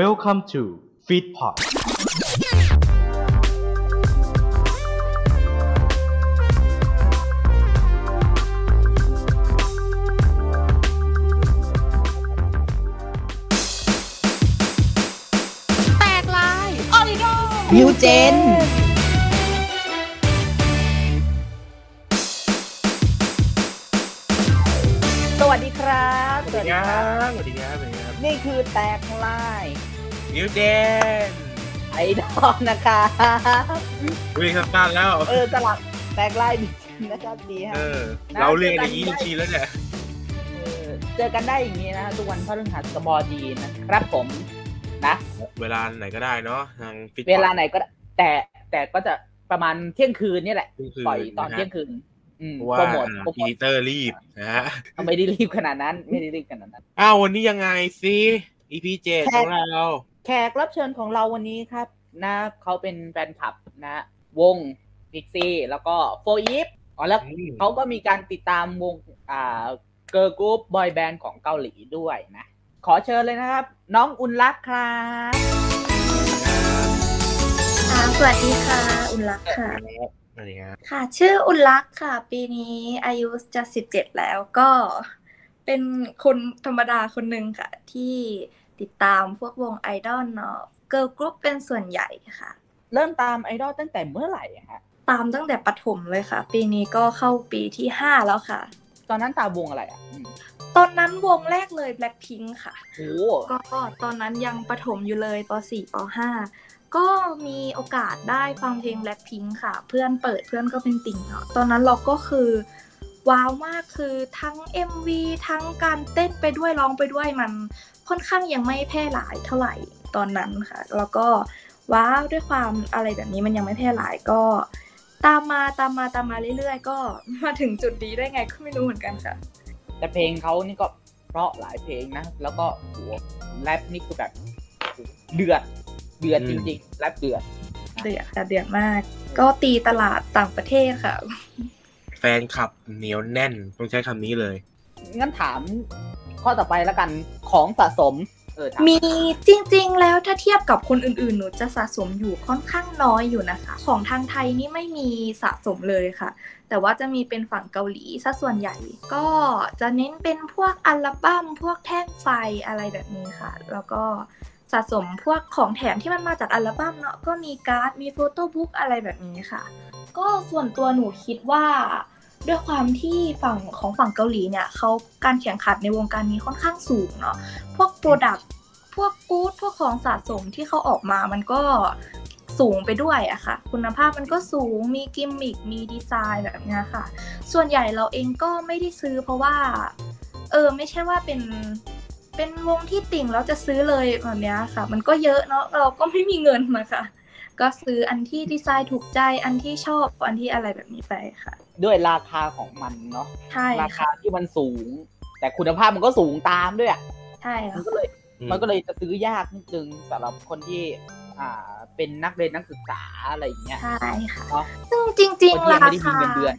Welcome to Feedpot แตกลายออริโนนิวเจนสวัสดีครับ สวัสดีครับ สวัสดีครับ สวัสดีครับ นี่คือแตกลาย นิวเจนไอดอลนะคะวิ่งสั้นๆแล้ว เออสลับแตกลายจริงๆนะครับดีฮะเออนะเราเรียนอย่างเจนี้อกันชินแล้วเนี่ยเออเจอกันได้อย่างนี้นะทุกวันพฤหัสบดีนะครับผมนะเวลาไหนก็ได้เนาะทางฟิตเวลาไหนก็ได้แต่แต่ก็จะประมาณเที่ยงคืนนี่แหละคืนปล่อยตอนนะฮะเที่ยงคืนอืมเพราะว่าโปรโมทโปรโมอีทดิเตอร์รีบนะฮะไม่ได้รีบขนาดนั้น ไม่ได้รีบขนาดนั้นอ้าววันนี้ยังไงซิ EP เจ็ดแขกของเรา แขกรับเชิญของเราวันนี้ครับนะเขาเป็นแฟนคลับนะ วงพิกซี่แล้วก็4EVE อ๋อแล้วอืมเขาก็มีการติดตามวงอ่าเกิร์ลกรุ๊ปบอยแบนด์ของเกาหลีด้วยนะ ขอเชิญเลยนะครับ น้องอุ่นรักครับค่ะสวัสดีค่ะ อุลลักษณ์ค่ะสวัสดีครับค่ะ ชื่ออุลลักษณ์ค่ะ ปีนี้อายุจะสิบเจ็ดแล้วก็เป็นคนธรรมดาคนหนึ่งค่ะ ที่ ติดตามพวกวงไอดอลเนาะเกิร์ลกรุ๊ปเป็นส่วนใหญ่ค่ะ เริ่มตามไอดอลตั้งแต่เมื่อไหร่อะฮะตามตั้งแต่ประถมเลยค่ะ ปีนี้ก็เข้าปีที่ห้าแล้วค่ะ ตอนนั้นตามวงอะไรอะอืมตอนนั้นวงแรกเลย Blackpink ค่ะโอ้ก็ตอนนั้นยังประถมอยู่เลยป .4 ป .5 ก็มีโอกาสได้ฟังเพลง Blackpink ค่ะ เพื่อนเปิดเพื่อนก็เป็นติ่งเนาะตอนนั้นเราก็คือ ว้าวมากคือทั้ง MV ทั้งการเต้นไปด้วยร้องไปด้วยมันค่อนข้างยังไม่แพร่หลายเท่าไหร่ตอนนั้นค่ะ แล้วก็ว้าวด้วยความอะไรแบบนี้มันยังไม่แพร่หลายก็ ตามมาตามมาตามมาเรื่อยๆ ก็มาถึงจุดนี้ได้ไงก็ไม่รู้เหมือนกันค่ะ แต่เพลงเขานี่ก็เพราะหลายเพลงนะ แล้วก็โหแรปนี่คือแบบเดือดเดือดจริงๆแรปเดือดเดือดค่ะเดือดมาก ก็ตีตลาดต่างประเทศค่ะแฟนคลับเหนียวแน่นต้องใช้คำนี้เลย งั้นถามข้อต่อไปแล้วกันของสะสมเออถามมีจริงๆ แล้วถ้าเทียบกับคนอื่นๆ หนูจะสะสมอยู่ค่อนข้างน้อยอยู่นะคะ ของทางไทยนี่ไม่มีสะสมเลยค่ะ แต่ว่าจะมีเป็นฝั่งเกาหลีซะส่วนใหญ่ ก็จะเน้นเป็นพวกอัลบั้มพวกแท่งไฟอะไรแบบนี้ค่ะ แล้วก็สะสมพวกของแถมที่มันมาจากอัลบั้มเนาะก็มีการ์ดมี photobook อะไรแบบนี้ค่ะ ก็ส่วนตัวหนูคิดว่า ด้วยความที่ฝั่งของฝั่งเกาหลีเนี่ยเขาการแข่งขันในวงการนี้ค่อนข้างสูงเนาะพวก product พวก goods พวกของสะสมที่เขาออกมามันก็สูงไปด้วยอะค่ะ คุณภาพมันก็สูงมีกิมมิคมีดีไซน์แบบนี้ค่ะ ส่วนใหญ่เราเองก็ไม่ได้ซื้อเพราะว่า เออไม่ใช่ว่าเป็นเป็นวงที่ติ่งแล้วจะซื้อเลยแบบนี้ค่ะ มันก็เยอะเนาะเราก็ไม่มีเงินนะคะก็ซื้ออันที่ดีไซน์ถูกใจอันที่ชอบอันที่อะไรแบบนี้ไปค่ะ ด้วยราคาของมันเนาะใช่ราคาค่ะที่มันสูง แต่คุณภาพมันก็สูงตามด้วยอะใช่มัค่ะนก็เลยอืมมันก็เลยจะซื้อยากนิดนึงสำหรับคนที่อ่าเป็นนักเรียนนักศึกษาอะไรอย่างเงี้ยใช่ค่ะเนาะซึ่งจริงคนๆที่ยังราไม่ได้มีคาเงินเดือน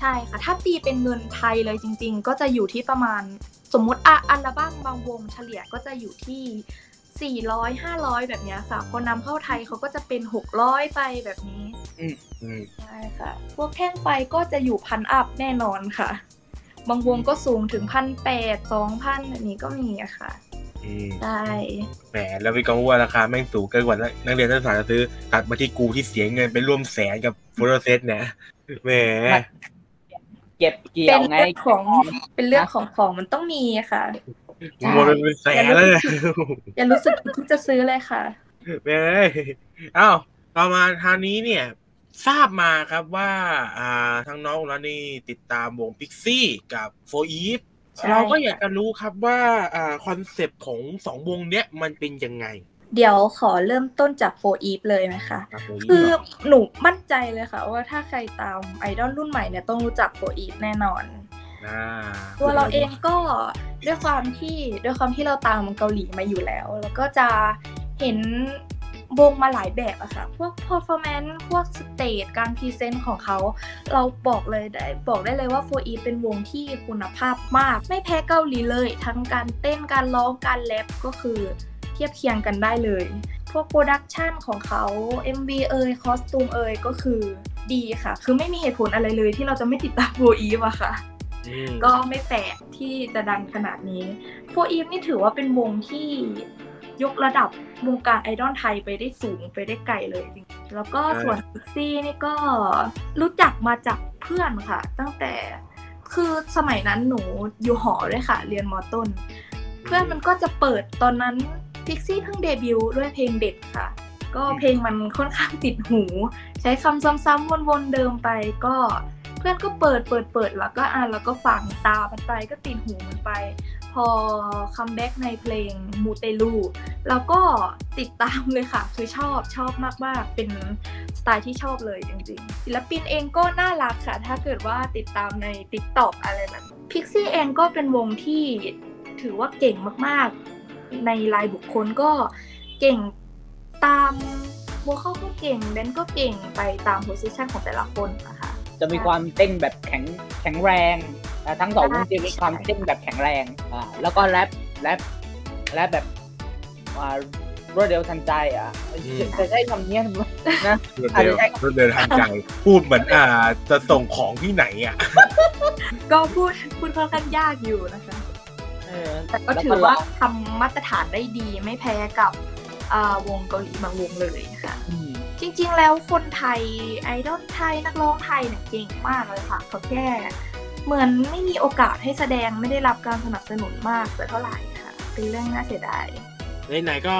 ใช่ค่ะ ถ้าตีเป็นเงินไทยเลยจริง ๆ ก็จะอยู่ที่ประมาณสมมุติอะอัลบั้มบางวงเฉลี่ยก็จะอยู่ที่400 500 แบบเนี้ยค่ะ พอนำเข้าไทยเขาก็จะเป็น 600 ไปแบบนี้ อืมใช่ค่ะ พวกแท่งไฟก็จะอยู่พันอัพแน่นอนค่ะ บางวงก็สูงถึงพันแปดสองพันแบบนี้ก็มีอะค่ะอืมใช่แหมแล้วพี่กองว่าราคาแม่งสูงเกินกว่านักเรียนนักศึกษาจะซื้อตัดมาที่กูที่เสียเงินไปร่วมแสนกับโฟโตเซตเนี่ยแหมเก็บเกี่ยเป็วนไง เรื่องของเป็นเรื่องของของมันต้องมีค่ะ หมดไปเป็นแสนแล้วเนี่ย อย่ารู้สึกผิดที่จะซื้อเลยค่ะแหมอ้าวต่อมาทางนี้เนี่ย ทราบมาครับว่าอ่าทางน้องของเรานี่ติดตามวงพิกซี่กับโฟอีฟใช่เราก็อยากจะรู้ครับว่าอ่า concept ของสองวงเนี้ยมันเป็นยังไง เดี๋ยวขอเริ่มต้นจาก 4EVE เลยนะคะครับ 4EVE คือเหรอหนูมั่นใจเลยค่ะ ว่าถ้าใครตามไอดอลรุ่นใหม่เนี่ยต้องรู้จัก 4EVE แน่นอนอ่าตัวเราเองก็ด้วยความที่ด้วยความที่เราตามเกาหลีมาอยู่แล้ว แล้วก็จะเห็น วงมาหลายแบบอะค่ะ พวก performance พวก stage การ present ของเขา เราบอกเลยได้บอกได้เลยว่า4EVE เป็นวงที่คุณภาพมาก ไม่แพ้เกาหลีเลย ทั้งการเต้นการร้องการแรปก็คือเทียบเคียงกันได้เลย พวก production ของเขา MV เอย costume เอยก็คือดีค่ะ คือไม่มีเหตุผลอะไรเลยที่เราจะไม่ติดตาม4EVE อะค่ะอืมก็ไม่แปลกที่จะดังขนาดนี้โฟอีฟนี่ถือว่าเป็นวงที่ ยกระดับวงการไอดอลไทยไปได้สูงไปได้ไกลเลยจริงๆแล้วก็ส่วนพิกซี่นี่ก็รู้จักมาจากเพื่อนค่ะ ตั้งแต่คือสมัยนั้นหนูอยู่หอด้วยค่ะ เรียนมอต้น เพื่อนมันก็จะเปิดตอนนั้นพิกซี่เพิ่งเดบิวต์ด้วยเพลงเด็กค่ะ ก็เพลงมันค่อนข้างติดหู ใช้คำซ้ำๆวนๆเดิมไปก็เพื่อนก็เปิดเปิดเปิดแล้วก็อ่านแล้วก็ฟังตามมันไปก็ติดหูมันไป พอ comeback ในเพลงมูเตลูแล้วก็ติดตามเลยค่ะ คือชอบชอบมากๆ เป็นสไตล์ที่ชอบเลยจริงๆ ศิลปินเองก็น่ารักค่ะ ถ้าเกิดว่าติดตามใน TikTok อะไรแบบพิกซี่เองก็เป็นวงที่ถือว่าเก่งมากๆ ในรายบุคคลก็เก่งตาม vocal ก็เก่ง dance ก็เก่งไปตาม positionของแต่ละคนนะคะ จะมีความเต้นแบบแข็งแข็งแรงอ่าทั้งสองวงจะมีความใช่เต้นแบบแข็งแรงอ่าแล้วก็แรปแรปแรปแบบอ่ารวดเร็วทันใจอะจะใช้คำเนี้ยนะรวดเร็วรวดเร็วทันใจ พูดเหมือนอ่าจะส่งของที่ไหนอะก็พูดพูดค่อนข้างยากอยู่นะคะเออแต่ก็ถือว่าทำมาตรฐานได้ดีไม่แพ้กับอ่าวงเกาหลีบางวงเลยค่ะอืม จริงๆ แล้วคนไทยไอดอลไทยนักร้องไทยเนี่ยเก่งมากเลยค่ะเขาแค่เหมือนไม่มีโอกาสให้แสดงไม่ได้รับการสนับสนุนมากแต่เท่าไหร่ค่ะเป็นเรื่องน่าเสียดายไหนๆก็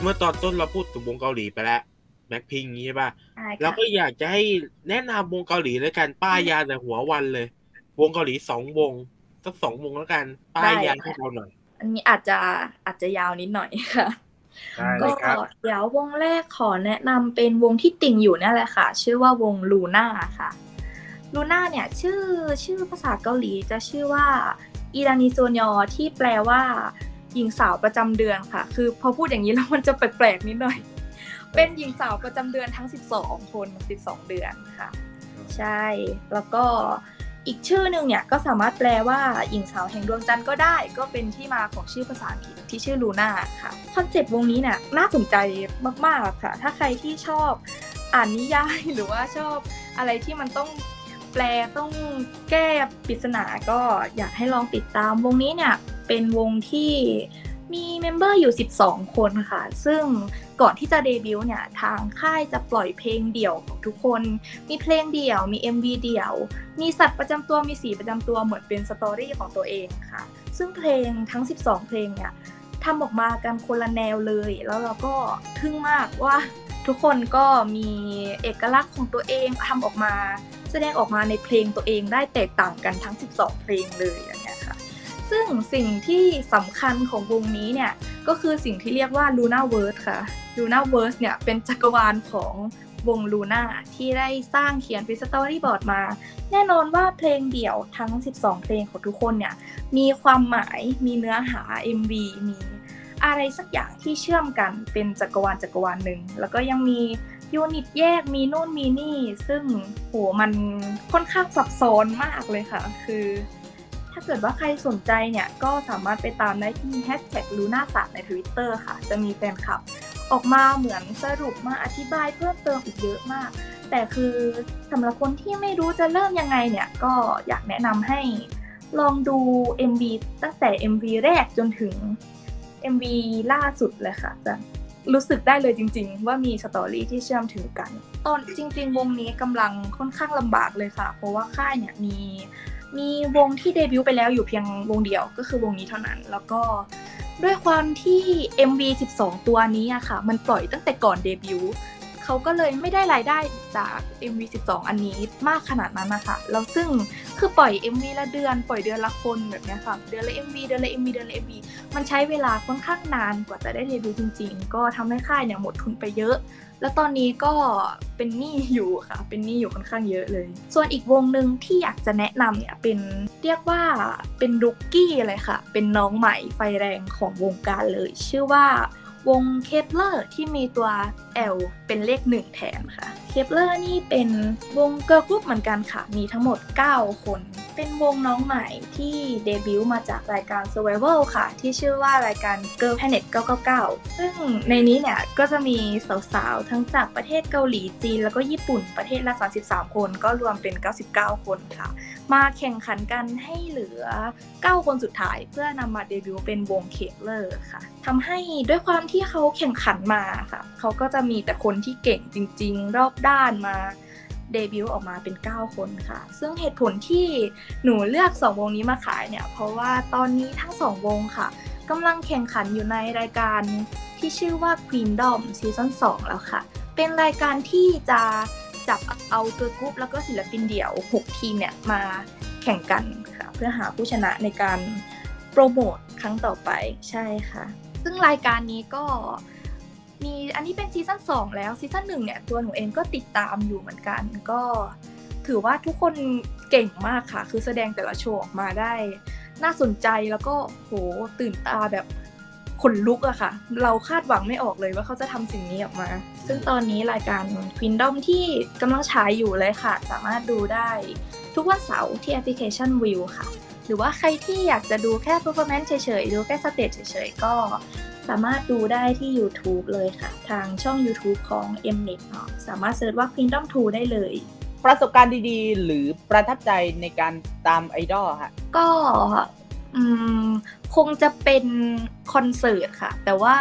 เมื่อตอนต้นเราพูดถึงวงเกาหลีไปแล้วแบ็คพิงใช่ป่ะใช่เราค่ะก็อยากจะให้แนะนำวงเกาหลีแล้วกันป้ายยาแต่หัววันเลย วงเกาหลีสองวงสักสองวงแล้วกัน ป้ายยาให้เราหน่อยอันนี้อาจจะอาจจะยาวนิดหน่อยค่ะได้เล ก็ยครับเดี๋ยววงแรกขอแนะนำเป็นวงที่ติ่งอยู่นั่นแหละค่ะ ชื่อว่าวงลูน่าค่ะลูน่าเนี่ยชื่อชื่อภาษาเกาหลีจะชื่อว่าอีรานิโซนยอที่แปลว่าหญิงสาวประจำเดือนค่ะ คือพอพูดอย่างนี้แล้วมันจะแปลกๆนิดหน่อย เป็นหญิงสาวประจำเดือนทั้ง 12 คน 12 เดือนค่ะ ใช่ แล้วก็ อีกชื่อหนึ่งเนี่ยก็สามารถแปลว่าหญิงสาวแห่งดวงจันทร์ก็ได้ ก็เป็นที่มาของชื่อภาษาอังกฤษที่ชื่อลูน่าค่ะ concept วงนี้เนี่ยน่าสนใจมากๆค่ะ ถ้าใครที่ชอบอ่านนิยายหรือว่าชอบอะไรที่มันต้องแปลต้องแก้ปริศนาก็อยากให้ลองติดตามวงนี้เนี่ยเป็นวงที่มี member อยู่ 12 คนค่ะ ซึ่ง ก่อนที่จะเดบิวต์เนี่ยทางค่ายจะปล่อยเพลงเดี่ยวของทุกคน มีเพลงเดี่ยว มี MV เดี่ยว มีสัตว์ประจำตัว มีสีประจำตัว เหมือนเป็นสตอรี่ของตัวเองค่ะ ซึ่งเพลงทั้ง 12 เพลงเนี่ยทำออกมากันคนละแนวเลย แล้วเราก็ทึ่งมากว่าทุกคนก็มีเอกลักษณ์ของตัวเองทำออกมา แสดงออกมาในเพลงตัวเองได้แตกต่างกันทั้ง 12 เพลงเลยอย่างเงี้ยค่ะ ซึ่งสิ่งที่สำคัญของวงนี้เนี่ย ก็คือสิ่งที่เรียกว่า Luna Verse ค่ะ Loonaverse เนี่ยเป็นจักรวาลของวง Luna ที่ได้สร้างเขียนเป็น storyboard มา แน่นอนว่าเพลงเดี่ยวทั้ง 12 เพลงของทุกคนเนี่ย มีความหมายมีเนื้อหา MV มีอะไรสักอย่างที่เชื่อมกันเป็นจักรวาลจักรวาลหนึ่ง แล้วก็ยังมี unit แยกมีโน่นมีนี่ ซึ่งโหมันค่อนข้างซับซ้อนมากเลยค่ะ คือ เกิดว่าใครสนใจเนี่ย ก็สามารถไปตามได้ที่ hashtag luna 3ใน Twitter ค่ะ จะมีแฟนคลับ ออกมาเหมือนสรุปมาอธิบายเพิ่มเติมอีกเยอะมาก แต่คือสำหรับคนที่ไม่รู้จะเริ่มยังไงเนี่ย ก็อยากแนะนำให้ลองดู MV ตั้งแต่ MV แรกจนถึง MV ล่าสุดเลยค่ะจะรู้สึกได้เลยจริง ๆ ว่ามีสตอรี่ที่เชื่อมถึงกัน ตอนจริง ๆ วงนี้กำลังค่อนข้างลำบากเลยค่ะ เพราะว่าค่ายเนี่ยมี มีวงที่เดบิวต์ไปแล้วอยู่เพียงวงเดียวก็คือวงนี้เท่านั้น แล้วก็ด้วยความที่ MV 12 ตัวนี้อะค่ะ มันปล่อยตั้งแต่ก่อนเดบิวต์ เขาก็เลยไม่ได้รายได้จาก MV 12 อันนี้มากขนาดนั้นนะคะแล้วซึ่งคือปล่อย MV ละเดือน ปล่อยเดือนละคนแบบนี้ค่ะเดือนละ MV เดือนละ MV เดือนละ MV มันใช้เวลาค่อนข้างนานกว่าจะได้เดบิวต์จริง ๆ ก็ทำให้ค่ายเนี่ยหมดทุนไปเยอะ แล้วตอนนี้ก็เป็นหนี้อยู่ค่ะ เป็นหนี้อยู่ค่อนข้างเยอะเลย ส่วนอีกวงหนึ่งที่อยากจะแนะนำเนี่ยเป็นเรียกว่าเป็น rookie เลยค่ะ เป็นน้องใหม่ไฟแรงของวงการเลย ชื่อว่า วง Kep1er ที่มีตัว L เป็นเลขหนึ่งแทนค่ะ Kep1er นี่เป็นวง girl group เหมือนกันค่ะ มีทั้งหมด 9 คน เป็นวงน้องใหม่ที่เดบิวต์มาจากรายการ Survival ค่ะ ที่ชื่อว่ารายการ Girls Planet 999 ซึ่งในนี้เนี่ย ก็จะมีสาวๆ ทั้งจากประเทศเกาหลีจีน แล้วก็ญี่ปุ่นประเทศละ 33 คนก็รวมเป็น 99 คนค่ะ มาแข่งขันกันให้เหลือ 9 คนสุดท้าย เพื่อนำมาเดบิวต์เป็นวง Kep1er ค่ะทำให้ด้วยความที่เขาแข่งขันมาค่ะเขาก็จะมีแต่คนที่เก่งจริง ๆ รอบด้านมาเดบิวต์ออกมาเป็น 9 คนค่ะ ซึ่งเหตุผลที่หนูเลือก 2 วงนี้มาขายเนี่ย เพราะว่าตอนนี้ทั้ง 2 วงค่ะกำลังแข่งขันอยู่ในรายการที่ชื่อว่า Queendom season 2แล้วค่ะ เป็นรายการที่จะจับเอา girl group แล้วก็ศิลปินเดี่ยว 6 ทีมเนี่ยมาแข่งกันค่ะ เพื่อหาผู้ชนะในการโปรโมทครั้งต่อไปใช่ค่ะ ซึ่งรายการนี้ก็มีอันนี้เป็น season 2แล้ว season หนึ่งเนี่ยตัวหนูเองก็ติดตามอยู่เหมือนกัน ก็ถือว่าทุกคนเก่งมากค่ะ คือแสดงแต่ละโชว์ออกมาได้ น่าสนใจแล้วก็โหตื่นตาแบบขนลุกอะค่ะ เราคาดหวังไม่ออกเลยว่าเขาจะทำสิ่งนี้ออกมา ซึ่งตอนนี้รายการ Queendom ที่กำลังฉายอยู่เลยค่ะ สามารถดูได้ทุกวันเสาร์ที่แอปพลิเคชัน Viu ค่ะ หรือว่าใครที่อยากจะดูแค่ performance เฉยๆ ดูแค่ stage เฉยๆ ก็สามารถดูได้ที่ YouTube เลยค่ะ ทางช่อง YouTube ของ Mnet เนาะสามารถ search ว่า Queendom 2 ได้เลย ประสบการณ์ดีๆ หรือประทับใจในการตามไอดอลฮะก็อืมคงจะเป็นคอนเสิร์ตค่ะ แต่ว่า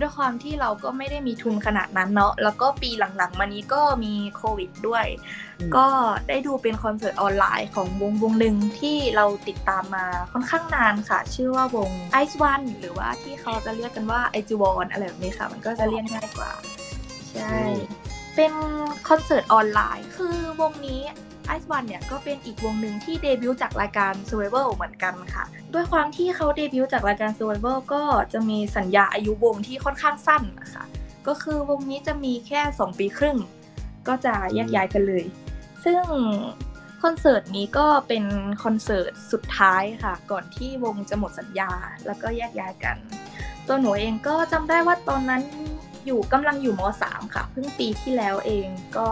ด้วยความที่เราก็ไม่ได้มีทุนขนาดนั้นเนาะแล้วก็ปีหลังๆ มานี้ก็มีโควิดด้วยอืมก็ได้ดูเป็นคอนเสิร์ตออนไลน์ของวงวงหนึ่งที่เราติดตามมาค่อนข้างนานค่ะ ชื่อว่าวง Ice One หรือว่าที่เขาจะเรียกกันว่า i g w o n อะไรแบบนี้ค่ะ มันก็จะเรียกง่ายกว่า ใช่ เป็นคอนเสิร์ตออนไลน์ คือวงนี้ Ice One เนี่ยก็เป็นอีกวงหนึ่งที่เดบิวต์จากรายการ Survival เหมือนกันค่ะ ด้วยความที่เขาเดบิวต์จากรายการ Survival ก็จะมีสัญญาอายุวงที่ค่อนข้างสั้นนะคะก็คือวงนี้จะมีแค่ 2 ปีครึ่ง ก็จะแยกย้ายกันเลย ซึ่งคอนเสิร์ตนี้ก็เป็นคอนเสิร์ตสุดท้ายค่ะ ก่อนที่วงจะหมดสัญญาแล้วก็แยกย้ายกัน ตัวหนูเองก็จำได้ว่าตอนนั้น อยู่กำลังอยู่ม .3 ค่ะ เพิ่งปีที่แล้วเองก็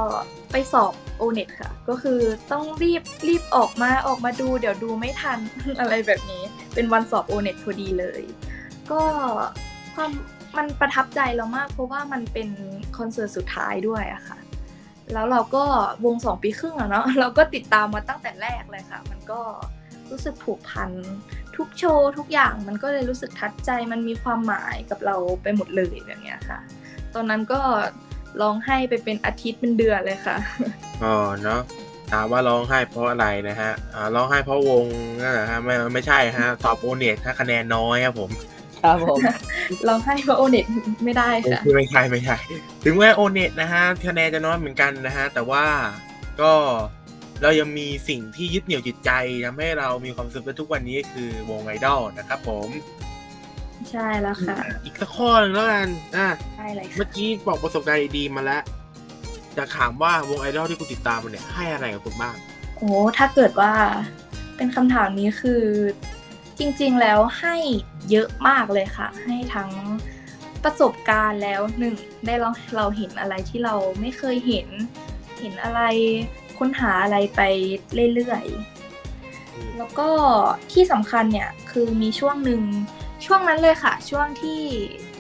ไปสอบโอเน็ตค่ะ ก็คือต้องรีบรีบออกมาออกมาดู เดี๋ยวดูไม่ทันอะไรแบบนี้ เป็นวันสอบโอเน็ตพอดีเลย ก็ความมันประทับใจเรามาก เพราะว่ามันเป็นคอนเสิร์ตสุดท้ายด้วยอะค่ะ แล้วเราก็วงสองปีครึ่งอะเนาะเราก็ติดตามมาตั้งแต่แรกเลยค่ะ มันก็รู้สึกผูกพันทุกโชว์ทุกอย่างมันก็เลยรู้สึกทัดใจมันมีความหมายกับเราไปหมดเลยแบบเนี้ยค่ะ ตอนนั้นก็ร้องไห้ไปเป็นอาทิตย์เป็นเดือนเลยค่ะอ๋อเนาะถามว่าร้องไห้เพราะอะไรนะฮะอ่าร้องไห้เพราะวงนั่นแหละฮะไม่ไม่ใช่ฮะสอบโอเน็ตถ้าคะแนนน้อยครับผมครับผมร้องไห้เพราะโอเน็ตไม่ได้ค่ะคือไม่ใช่ไม่ใช่ถึงแม้โอเน็ตนะฮะคะแนนจะน้อยเหมือนกันนะฮะแต่ว่าก็เรายังมีสิ่งที่ยึดเหนี่ยวจิตใจทำให้เรามีความสุขในทุกวันนี้คือวงไอดอลนะครับผม ใช่แล้วค่ะ อีกสักข้อหนึ่งแล้วกันอะใช่เลยเมื่ค่ะอกี้บอกประสบการณ์ดีๆมาแล้วจะถามว่าวงไอดอลที่คุณติดตามมันเนี่ยให้อะไรกับคุณบ้างโอ้ถ้าเกิดว่าเป็นคำถามนี้คือ จริง ๆแล้วให้เยอะมากเลยค่ะ ให้ทั้งประสบการณ์แล้วหนึ่งได้เราเราเห็นอะไรที่เราไม่เคยเห็น เห็นอะไรค้นหาอะไรไปเรื่อยๆแล้วก็ที่สำคัญเนี่ยคือมีช่วงหนึ่ง ช่วงนั้นเลยค่ะ ช่วงที่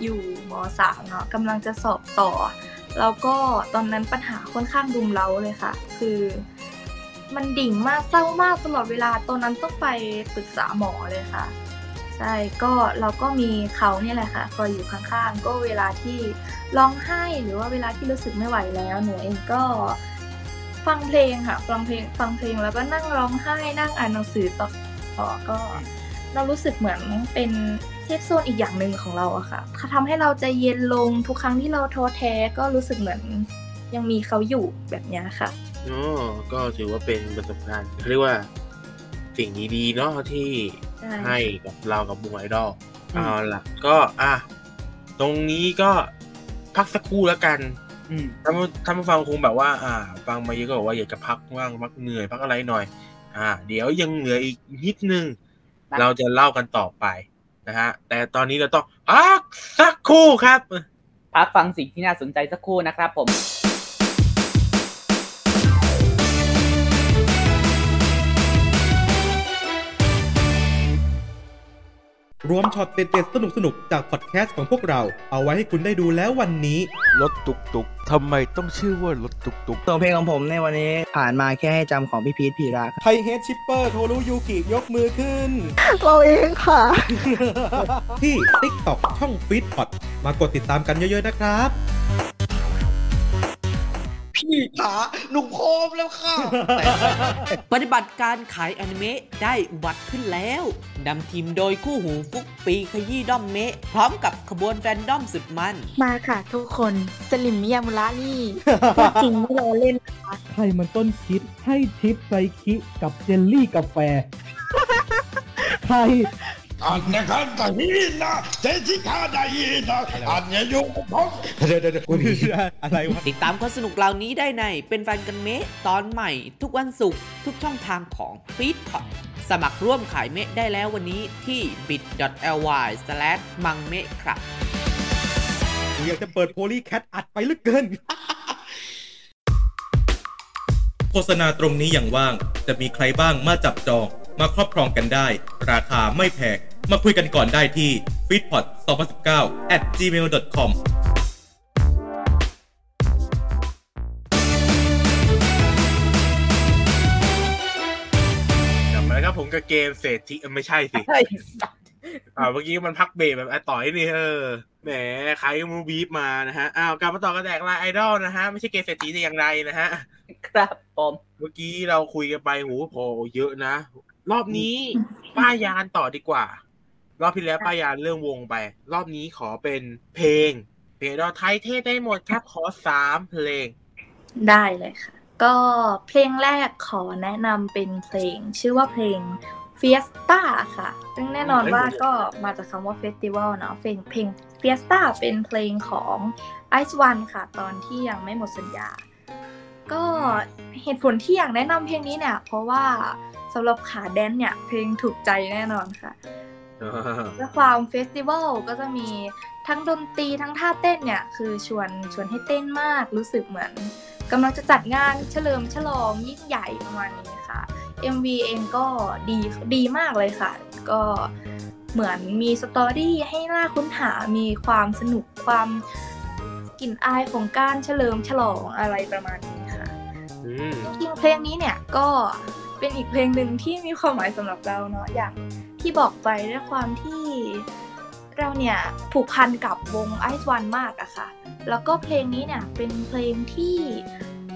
อยู่มสามเนาะกำลังจะสอบต่อ แล้วก็ตอนนั้นปัญหาค่อนข้างรุมเร้าเลยค่ะ คือมันดิ่งมากเศร้ามากตลอดเวลาตอนนั้นต้องไปปรึกษาหมอเลยค่ะ ใช่ก็เราก็มีเขาเนี่ยแหละค่ะคอยอยู่ข้างๆ ก็เวลาที่ร้องไห้หรือว่าเวลาที่รู้สึกไม่ไหวแล้วหนูเองก็ฟังเพลงค่ะฟังเพลงฟังเพลงแล้วก็นั่งร้องไห้นั่งอ่านหนังสือต่อต่อก็เรารู้สึกเหมือนเป็น เซฟโซนอีกอย่างหนึ่งของเราอะค่ะทำให้เราใจเย็นลงทุกครั้งที่เราท้อแท้ก็รู้สึกเหมือนยังมีเขาอยู่แบบเนี้ยค่ะอ๋อก็ถือว่าเป็นประสบการณ์เขาเรียกว่าสิ่งดีๆเนาะที่ใช่ให้กับเรากับวงไอดอลอืมเอาล่ะ ก็อะตรงนี้ก็พักสักครู่แล้วกันอืมถ้าถ้ามาฟังคงแบบว่า อ่า ฟังมาเยอะก็บอกว่าอยากจะพักว่างพักเหนื่อยพักอะไรหน่อย อ่า เดี๋ยวยังเหลืออีกนิดนึงได้เราจะเล่ากันต่อไป นะฮะแต่ตอนนี้เราต้องพักสักครู่ครับ พักฟังสิ่งที่น่าสนใจสักครู่นะครับผม รวมช็อตเด็ดๆสนุกๆ จากพอดแคสต์ของพวกเรา เอาไว้ให้คุณได้ดูแล้ววันนี้ รถตุกตุกทำไมต้องชื่อว่ารถตุกตุกส่งเพลงของผมในวันนี้ผ่านมาแค่ให้จำของพี่พีทพีระครับไทยเฮดชิปเปอร์โทรุยูกิยกมือขึ้น เราเองค่ะ ที่ TikTok ช่องฟีดพอดมากดติดตามกันเยอะๆนะครับ พี่ขาหนุ่มโคมแล้วค่ะ ปฏิบัติการขายอนิเมะได้อุบัติขึ้นแล้ว นำทีมโดยคู่หูฟุกปีขยี้ด้อมเมะ พร้อมกับขบวนแฟนด้อมสุดมัน มาค่ะทุกคนสลิมมิยามุระนี่พูดจริงไม่รอเล่นใครมันต้นคิดให้ทิปไซคิกับเจลลี่กาแฟ ใคร อันนี้กันแต่ฮีนะเจสิกาได้ฮีนะอันนี้อยู่กับผมเดี๋ยวเดี๋ยวเดี๋ยวอะไรวะ ติดตามความสนุกเหล่านี้ได้ในเป็นแฟนกันเมะตอนใหม่ ทุกวันศุกร์ทุกช่องทางของ f e e d p o t สมัครร่วมขายเมะได้แล้ววันนี้ที่ bit.ly m a n g m e ครับ กูอยากจะเปิดโพลีแคทอัดไปเหลึกเกิน โฆษณาตรงนี้อย่างว่าง จะมีใครบ้างมาจับจอง มาครอบครองกันได้ ราคาไม่แพง มาคุยกันก่อนได้ที่ f e e d p o t 2019 at gmail.com กลับมาแล้วครับผมกับเกมเศรษฐีเอ้ยไม่ใช่สิไอ้สัสอ่าเมื่อกี้มันพักเบรกแบบไอ้ต่อยนี่เออแหมใครก็ไมูบีบมานะฮะอ้าวกลับมาต่อกันแดกไลน์ไอดอลนะฮะ ไม่ใช่เกมเศรษฐีแต่อย่างไรนะฮะ ครับผมเมื่อกี้เราคุยกันไปโหพอเยอะนะ รอบนี้ป้ายยานต่อดีกว่า รอบที่แล้วป้ายยานเรื่องวงไป รอบนี้ขอเป็นเพลง เพลงเราไทยเทศได้หมดครับขอสามเพลง ได้เลยค่ะ ก็เพลงแรกขอแนะนำเป็นเพลง ชื่อว่าเพลง Fiesta ค่ะ ซึ่งแน่นอนว่าก็มาจากคำว่า Festival เนาะเพลงเพลง Fiesta เป็นเพลงของ Ice One ค่ะ ตอนที่ยังไม่หมดสัญญา ก็เหตุผลที่อยากแนะนำเพลงนี้เนี่ย เพราะว่าสำหรับขา dance เนี่ย เพลงถูกใจแน่นอนค่ะ และความ festival ก็จะมีทั้งดนตรีทั้งท่าเต้นเนี่ยคือชวนชวนให้เต้นมากรู้สึกเหมือนกำลังจะจัดงานเฉลิมฉลองยิ่งใหญ่ประมาณนี้ค่ะ MV เองก็ดีดีมากเลยค่ะ ก็เหมือนมี story ให้น่าค้นหา มีความสนุกความกลิ่นอายของการเฉลิมฉลองอะไรประมาณนี้ค่ะอืมจริงๆเพลงนี้เนี่ยก็ เป็นอีกเพลงหนึ่งที่มีความหมายสำหรับเราเนาะอย่างที่บอกไปด้วยความที่เราเนี่ยผูกพันกับวงไอซ์วันมากอะค่ะ แล้วก็เพลงนี้เนี่ยเป็นเพลงที่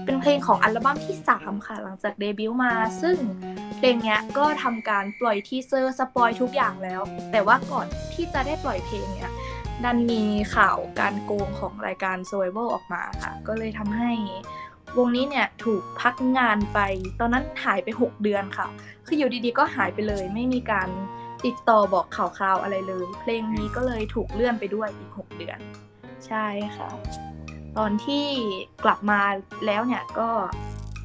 เป็นเพลงของอัลบั้มที่ 3 ค่ะ หลังจากเดบิวต์มา ซึ่งเพลงเนี้ยก็ทำการปล่อย teaser spoil ทุกอย่างแล้ว แต่ว่าก่อนที่จะได้ปล่อยเพลงเนี่ยดันมีข่าวการโกงของรายการ Survival ออกมาค่ะ ก็เลยทำให้ วงนี้เนี่ยถูกพักงานไป ตอนนั้นหายไป 6 เดือนค่ะ คืออยู่ดีๆ ก็หายไปเลย ไม่มีการติดต่อบอกข่าวคราวอะไรเลย เพลงนี้ก็เลยถูกเลื่อนไปด้วยอีก 6 เดือน ใช่ค่ะ ตอนที่กลับมาแล้วเนี่ยก็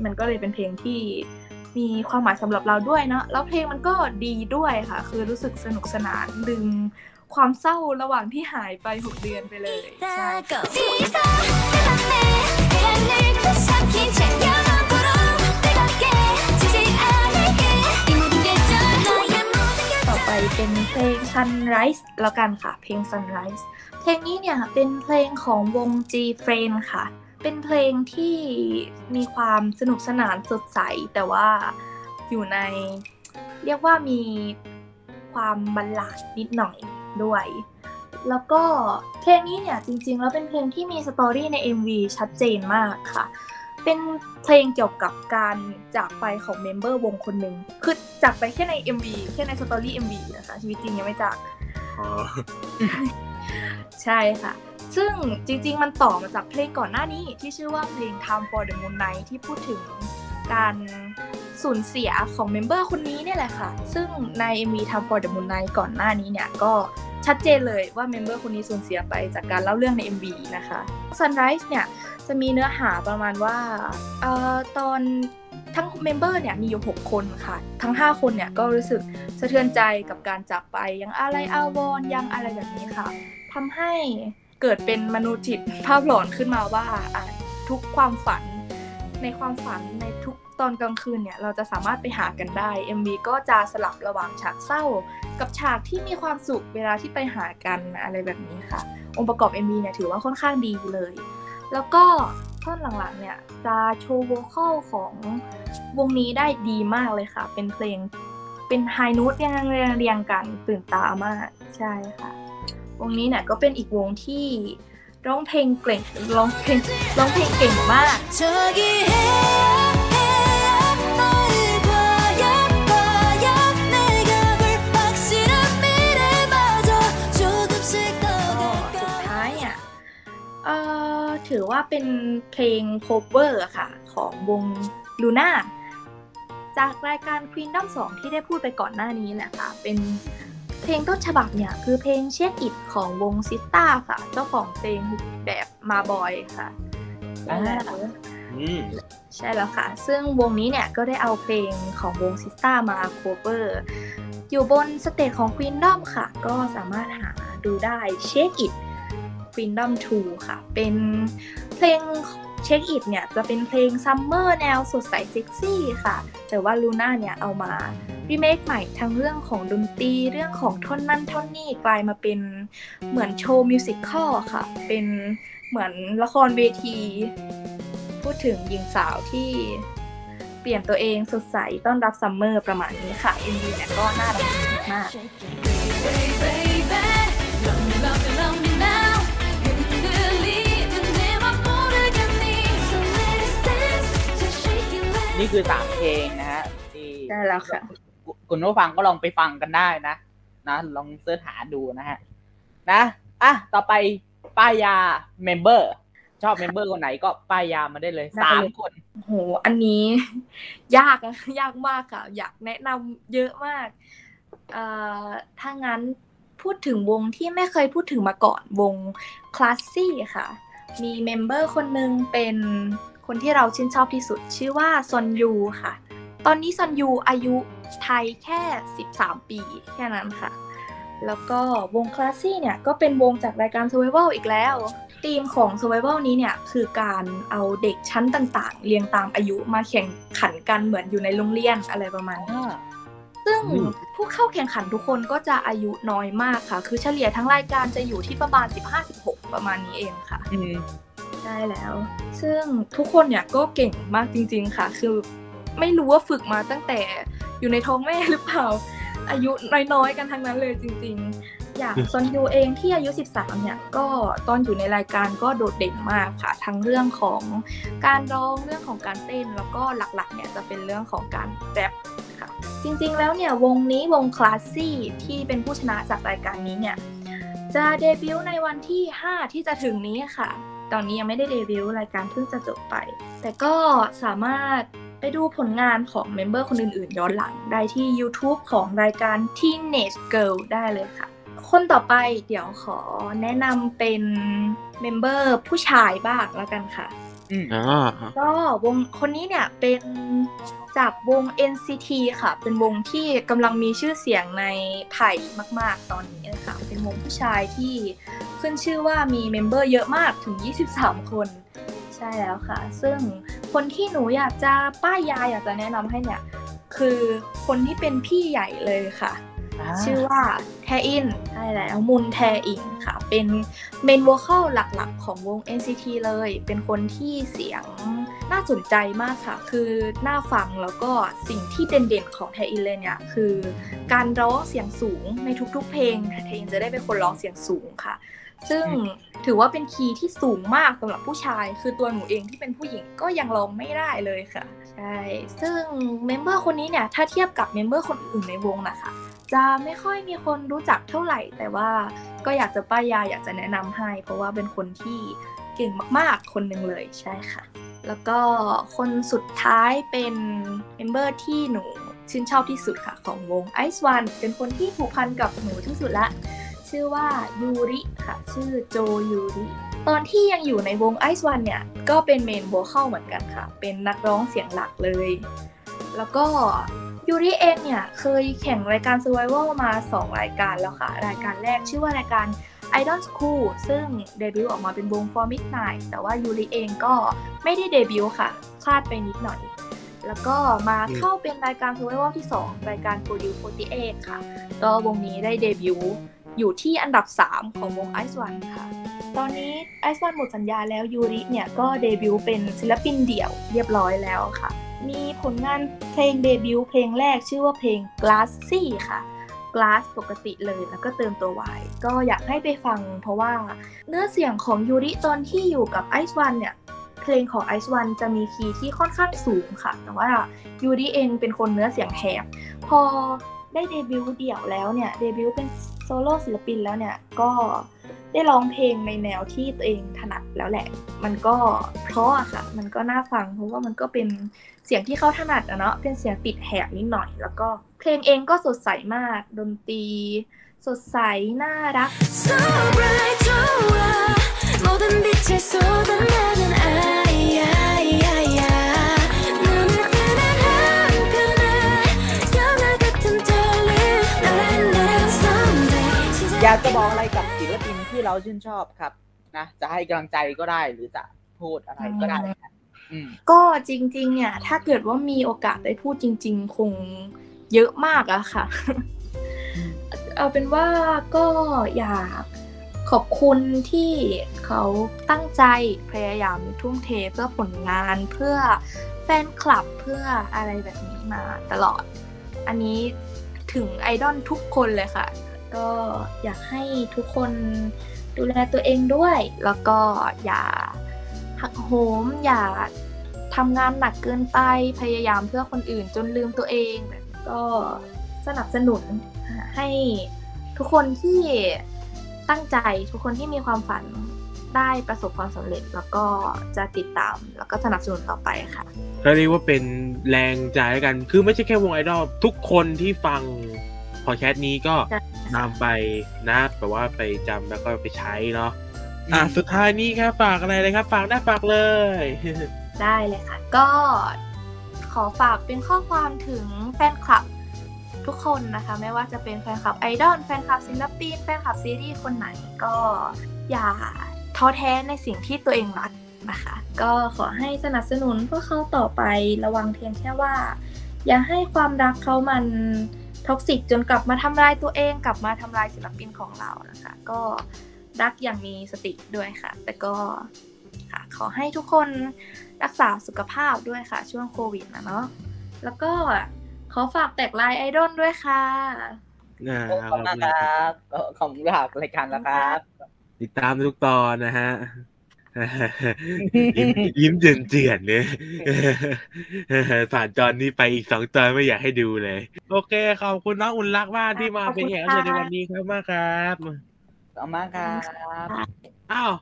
มันก็เลยเป็นเพลงที่มีความหมายสำหรับเราด้วยเนาะแล้วเพลงมันก็ดีด้วยค่ะ คือรู้สึกสนุกสนานลืมความเศร้าระหว่างที่หายไป 6 เดือนไปเลยใช่ ต่อไปเป็นเพลง Sunrise แล้วกันค่ะ เพลง Sunrise เพลงนี้เนี่ยเป็นเพลงของวง G Friend ค่ะ เป็นเพลงที่มีความสนุกสนานสดใส แต่ว่าอยู่ใน เรียกว่ามีความ ballad นิดหน่อยด้วย แล้วก็เพลงนี้เนี่ยจริงๆ แล้วเป็นเพลงที่มี story ใน MV ชัดเจนมากค่ะ เป็นเพลงเกี่ยวกับการจากไปของ member วงคนหนึ่งคือจากไปแค่ใน MV แค่ในสตอรี่ MV นะคะชีวิตจริงยังไม่จากอ๋อใช่ค่ะ ซึ่งจริง ๆ มันต่อมาจากเพลงก่อนหน้านี้ที่ชื่อว่าเพลง Time for the Moon Night ที่พูดถึงการสูญเสียของ member คนนี้เนี่ยแหละค่ะ ซึ่งใน MV Time for the Moon Night ก่อนหน้านี้เนี่ยก็ชัดเจนเลยว่า member คนนี้สูญเสียไปจากการเล่าเรื่องใน MV นะคะ Sunrise เนี่ย จะมีเนื้อหาประมาณว่าเอ่อตอนทั้ง member เนี่ยมีอยู่ 6 คนค่ะ ทั้ง 5 คนเนี่ยก็รู้สึกสะเทือนใจกับการจากไป ยังอะไรอาวรณ์ยังอะไรแบบนี้ค่ะทำให้เกิดเป็นมนุษย์จิตภาพหลอนขึ้นมาว่าทุกความฝันในความฝันในทุกตอนกลางคืนเนี่ยเราจะสามารถไปหากันได้ MV ก็จะสลับระหว่างฉากเศร้า กับฉากที่มีความสุขเวลาที่ไปหากันอะไรแบบนี้ค่ะ องค์ประกอบ MV เนี่ยถือว่าค่อนข้างดีเลย แล้วก็ท่อนหลังๆเนี่ยจะโชว์โวคอลของวงนี้ได้ดีมากเลยค่ะ เป็นเพลงเป็นไฮนูตเรียงเรียงเรียงกันตื่นตามากใช่ค่ะ วงนี้เนี่ยก็เป็นอีกวงที่ร้องเพลงเก่งร้องเพลงร้องเพลงเก่งมาก ถือว่าเป็นเพลง cover อะค่ะ ของวง Luna จากรายการ Queendom 2 ที่ได้พูดไปก่อนหน้านี้แหละค่ะ เป็นเพลงต้นฉบับเนี่ยคือเพลง Shake It ของวง SISTAR ค่ะ เจ้าของเพลงแบบ Ma Boy ค่ะอ่าอืมใช่แล้วค่ะ ซึ่งวงนี้เนี่ยก็ได้เอาเพลงของวง SISTAR มา cover อยู่บน stage ของ Queendom ค่ะ ก็สามารถหาดูได้ Shake It Queendom 2 ค่ะ เป็นเพลง Shake It เนี่ยจะเป็นเพลง summer แนวสดใสเซ็กซี่ค่ะ แต่ว่า Luna เนี่ยเอามารีเมคใหม่ทั้งเรื่องของดนตรีเรื่องของท่อนนั่นท่อนนี่กลายมาเป็นเหมือนโชว์ musical ค่ะ เป็นเหมือนละครเวที พูดถึงหญิงสาวที่เปลี่ยนตัวเองสดใสต้อนรับ summer ประมาณนี้ค่ะ MV เนี่ยก็น่ารักมาก นี่คือสามเพลงนะฮะที่ใช่แล้วค่ะ คุณผู้ฟังก็ลองไปฟังกันได้นะ นะลอง search หาดูนะฮะ นะอะต่อไปป้ายยา member ชอบ member คนไหนก็ป้ายยามาได้เลยได้สามเลยคนโอ้โหอันนี้ ยากอะยากมากค่ะ อยากแนะนำเยอะมากเอ่อถ้างั้นพูดถึงวงที่ไม่เคยพูดถึงมาก่อนวงคลาสซี่ค่ะ มีเมมเบอร์คนหนึ่งเป็น คนที่เราชื่นชอบที่สุด ชื่อว่าซอนยูค่ะ ตอนนี้ซอนยูอายุไทยแค่ 13 ปีแค่นั้นค่ะ แล้วก็วงคลาสซี่เนี่ย ก็เป็นวงจากรายการ Survival อีกแล้วธีมของ Survival นี้เนี่ย คือการเอาเด็กชั้นต่างๆ เรียงตามอายุมาแข่งขันกันเหมือนอยู่ในโรงเรียนอะไรประมาณนี้ซึ่งผู้เข้าแข่งขันทุกคนก็จะอายุน้อยมากค่ะ คือเฉลี่ยทั้งรายการจะอยู่ที่ประมาณ 15-16 ประมาณนี้เองค่ะ อืมได้แล้ว ซึ่งทุกคนเนี่ยก็เก่งมากจริง ๆค่ะ คือไม่รู้ว่าฝึกมาตั้งแต่อยู่ในท้องแม่หรือเปล่า อายุน้อยๆ กันทั้งนั้นเลยจริง ๆ อย่างซอนยูเองที่อายุ 13 เนี่ย ก็ตอนอยู่ในรายการก็โดดเด่นมากค่ะ ทั้งเรื่องของการร้องเรื่องของการเต้นแล้วก็หลักๆ เนี่ยจะเป็นเรื่องของการแรปค่ะ จริงๆ แล้วเนี่ยวงนี้วงคลาสซี่ที่เป็นผู้ชนะจากรายการนี้เนี่ยจะเดบิวต์ในวันที่ 5 ที่จะถึงนี้ค่ะ ตอนนี้ยังไม่ได้เดบิวต์รายการเพิ่งจะจบไป แต่ก็สามารถไปดูผลงานของเมมเบอร์คนอื่นๆ ย้อนหลังได้ที่ YouTube ของรายการ Teenage Girl ได้เลยค่ะ คนต่อไปเดี๋ยวขอแนะนำเป็น member ผู้ชายบ้างแล้วกันค่ะ อืมอ่าก็วงคนนี้เนี่ยเป็นจากวง NCT ค่ะ เป็นวงที่กำลังมีชื่อเสียงในไทยมาก ๆ ตอนนี้นะคะเป็นวงผู้ชายที่ขึ้นชื่อว่ามี member เยอะมากถึง 23 คน ใช่แล้วค่ะ ซึ่งคนที่หนูอยากจะป้ายยาอยากจะแนะนำให้เนี่ย คือคนที่เป็นพี่ใหญ่เลยค่ะอ่า ชื่อว่าแทอิลใช่แล้วมุนแทอิลค่ะ เป็นเมน v o ค a l หลักๆ ของวง NCT เลย เป็นคนที่เสียงน่าสนใจมากค่ะ คือน่าฟังแล้วก็สิ่งที่เด่นๆของแทอิลเลยเนี่ย คือการร้องเสียงสูงในทุกๆเพลงแทอิลจะได้เป็นคนร้องเสียงสูงค่ะซึ่งถือว่าเป็น key ที่สูงมากสำหรับผู้ชาย คือตัวหนูเองที่เป็นผู้หญิงก็ยังร้องไม่ได้เลยค่ะ ใช่ ซึ่ง member คนนี้เนี่ย ถ้าเทียบกับ member คนอื่นในวงนะคะ จะไม่ค่อยมีคนรู้จักเท่าไหร่ แต่ว่าก็อยากจะป้ายยาอยากจะแนะนำให้ เพราะว่าเป็นคนที่เก่งมากๆ คนหนึ่งเลยใช่ค่ะ แล้วก็คนสุดท้ายเป็น member ที่หนูชื่นชอบที่สุดค่ะ ของวง Ice One เป็นคนที่ผูกพันกับหนูที่สุดละชื่อว่ายูริค่ะ ชื่อโจยูริตอนที่ยังอยู่ในวงไอซ์วันเนี่ย ก็เป็น main vocal เหมือนกันค่ะ เป็นนักร้องเสียงหลักเลย แล้วก็ ยูริเองเนี่ยเคยแข่งรายการ Survival มา 2 รายการแล้วค่ะ รายการแรกชื่อว่ารายการ Idol School ซึ่งเดบิวต์ออกมาเป็นวง For Midnight แต่ว่ายูริเองก็ไม่ได้เดบิวต์ค่ะพลาดไปนิดหน่อย แล้วก็มาเข้าเป็นรายการ Survival ที่ 2 รายการ Produce 48 ค่ะ ก็วงนี้ได้เดบิวต์อยู่ที่อันดับ 3 ของวง Ice One ค่ะ ตอนนี้ Ice One หมดสัญญาแล้วยูริเนี่ยก็เดบิวต์เป็นศิลปินเดี่ยวเรียบร้อยแล้วค่ะ มีผลงานเพลงเดบิวต์เพลงแรกชื่อว่าเพลง Glassy ค่ะ Glass ปกติเลยแล้วก็เติมตัว Y ก็อยากให้ไปฟังเพราะว่าเนื้อเสียงของยูริตอนที่อยู่กับ Ice One เนี่ยเพลงของ Ice One จะมีคีย์ที่ค่อนข้างสูงค่ะ แต่ว่ายูริเองเป็นคนเนื้อเสียงแหบพอได้เดบิวต์เดี่ยวแล้วเนี่ยเดบิวต์เป็นโซโล่ศิลปินแล้วเนี่ยก็ ได้ร้องเพลงในแนวที่ตัวเองถนัดแล้วแหละ มันก็เพราะอะค่ะ มันก็น่าฟังเพราะว่ามันก็เป็นเสียงที่เขาถนัดอะเนาะ เป็นเสียงติดแหบนิดหน่อย แล้วก็เพลงเองก็สดใสมาก ดนตรี สดใส น่ารัก So bright 좋아 모든 빛을 쏟아내는 아이야 이야 이야 눈을 뜨면 한편에 영화 같은 떨림 나란 나란 someday อยากจะบอกอะไรกับศิลปินที่ เราชื่นชอบครับนะจะให้กำลังใจก็ได้หรือจะพูดอะไรก็ได้ครับอืมก็จริง ๆ เนี่ย ถ้าเกิดว่ามีโอกาสได้พูดจริง ๆ คงเยอะมากอะค่ะ เอาเป็นว่าก็อยากขอบคุณที่เขาตั้งใจพยายามทุ่มเทเพื่อผลงานเพื่อแฟนคลับเพื่ออะไรแบบนี้มาตลอด อันนี้ถึงไอดอลทุกคนเลยค่ะ ก็อยากให้ทุกคนดูแลตัวเองด้วย แล้วก็อย่าหักโหม อย่าทำงานหนักเกินไป พยายามเพื่อคนอื่นจนลืมตัวเองแบบก็สนับสนุนให้ทุกคนที่ตั้งใจทุกคนที่มีความฝันได้ประสบความสำเร็จ แล้วก็จะติดตาม แล้วก็สนับสนุนต่อไปค่ะเรียกว่าเป็นแรงใจกัน คือไม่ใช่แค่วงไอดอลทุกคนที่ฟัง พอแคสต์นี้ก็นำไปนะแบบว่าไปจำแล้วก็ไปใช้เนาะอะสุดท้ายนี้ครับฝากอะไรเลยครับ ฝากได้ฝากเลย ได้เลยค่ะ ก็ขอฝากเป็นข้อความถึงแฟนคลับทุกคนนะคะ ไม่ว่าจะเป็นแฟนคลับไอดอลแฟนคลับศิลปินแฟนคลับซีรีส์คนไหนก็อย่าท้อแท้ในสิ่งที่ตัวเองรักนะคะ ก็ขอให้สนับสนุนพวกเขาต่อไประวังเพียงแค่ว่า อย่าให้ความรักเขามัน toxic จนกลับมาทำลายตัวเองกลับมาทำลายศิลปินของเรานะคะ ก็รักอย่างมีสติด้วยค่ะ แต่ก็ค่ะขอให้ทุกคนรักษาสุขภาพด้วยค่ะ ช่วงโควิดนะเนาะแล้วก็ขอฝากแตกไลน์ไอดอลด้วยค่ะอ่าขอบคุณมากครับก็ขอบคุณครับรายการแล้วครับ ติดตามทุกตอนนะฮะ ยิ้มยิ้มเจือนเจือนๆเนี่ยผ่านจอนนี้ไปอีกสองตอนไม่อยากให้ดูเลย โอเคขอบคุณน้องอุ่นรักมากที่มาเป็นแขกรับเชิญในวันนี้ครับมากครับขอบคุณมากครับอ้าว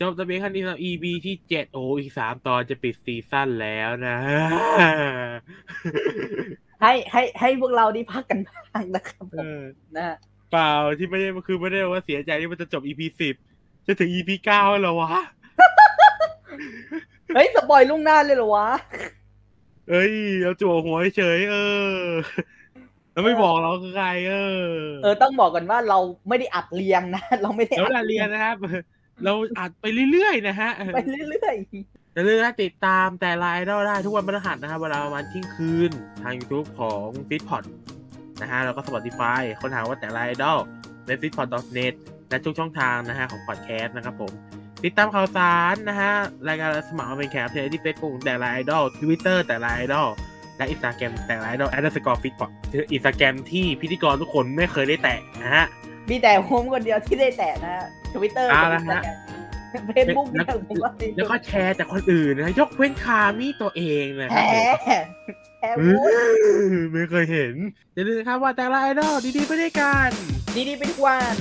จบตะเบียงคันนี้สำหรับ EP ที่เจ็ดโอ้อีกสามตอนจะปิดซีซั่นแล้วนะ ให้ให้ให้พวกเราได้พักกันบ้างนะครับผเอมอนะฮะเปล่าที่ไม่ได้คือไม่ได้ว่าเสียใจที่มันจะจบ EP สิบจะถึง EP เก้าแล้ววะ เฮ้ยสปอยลุ่งหน้าเลยเหรอวะ เอ้ยเราจั่วหัวเฉยๆเออ แล้วไม่บอกเราคือใครเออ เออต้องบอกกันว่าเราไม่ได้อัดเรียงนะ เราไม่ได้แล้วเราเรียนนะครับ เราอัดไปเรื่อยๆนะฮะ ไปเรื่อยอย่าลืมนะติดตามแต่ไลน์เราได้ทุกวันพฤหัสนะครับเวลาประมาณเที่ยงคืน ทาง YouTube ของ f i t p o t นะฮะแล้วก็ Spotify ค้นหาว่าแต่ไลน์ดอลใน f i t p o t net และทุกช่องทางนะฮะของพอดแคสต์นะครับผม ติดตามข่าวสารนะฮะ รายการสมัครมาเป็นแขกรับเชิญที่ Facebook แต่ไลน์ไอดอลทวิตเตอร์แต่ไลน์ไอดอลและอินสตาแกรมแต่ไลน์ไอดอลแอดสกอร์ฟิตพอดอินสตาแกรมที่พิธีกรทุกคนไม่เคยได้แตะนะฮะๆมีแต่ผมคนเดียวที่ได้แตะนะทวิตเตอร์เอาละฮะเฟซบุ๊กเนี่ยผมว่าแล้วก็แชร์จากคนอื่นนะ ยกเว้นคามีตัวเองนะแหครับผมมแชร์เอพูดอไม่เคยเห็นอย่าลืมนะครับว่าแต่ละไอดอลดีๆไปด้วยกัน ดีๆเป็นทุกวัน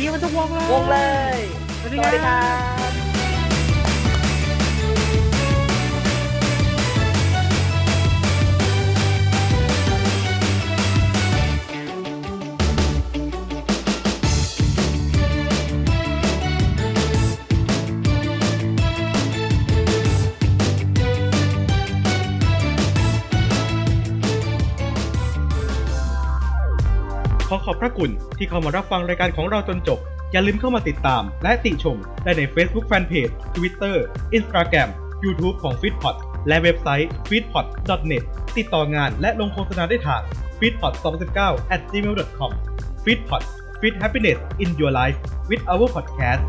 ดีๆมันทุกวงเลยวงเลย สวัสดีครัขอขอบพระคุณที่เข้ามารับฟังรายการของเราจนจบ อย่าลืมเข้ามาติดตามและติชมได้ใน Facebook Fanpage Twitter Instagram YouTube ของ f e e d p o t และเว็บไซต์ f e e d p o t net ติดต่องานและลงโฆษณาได้ทาง f e e d p o t 2019 at gmail.com f e e d p o t Fit Happiness in Your Life with our podcast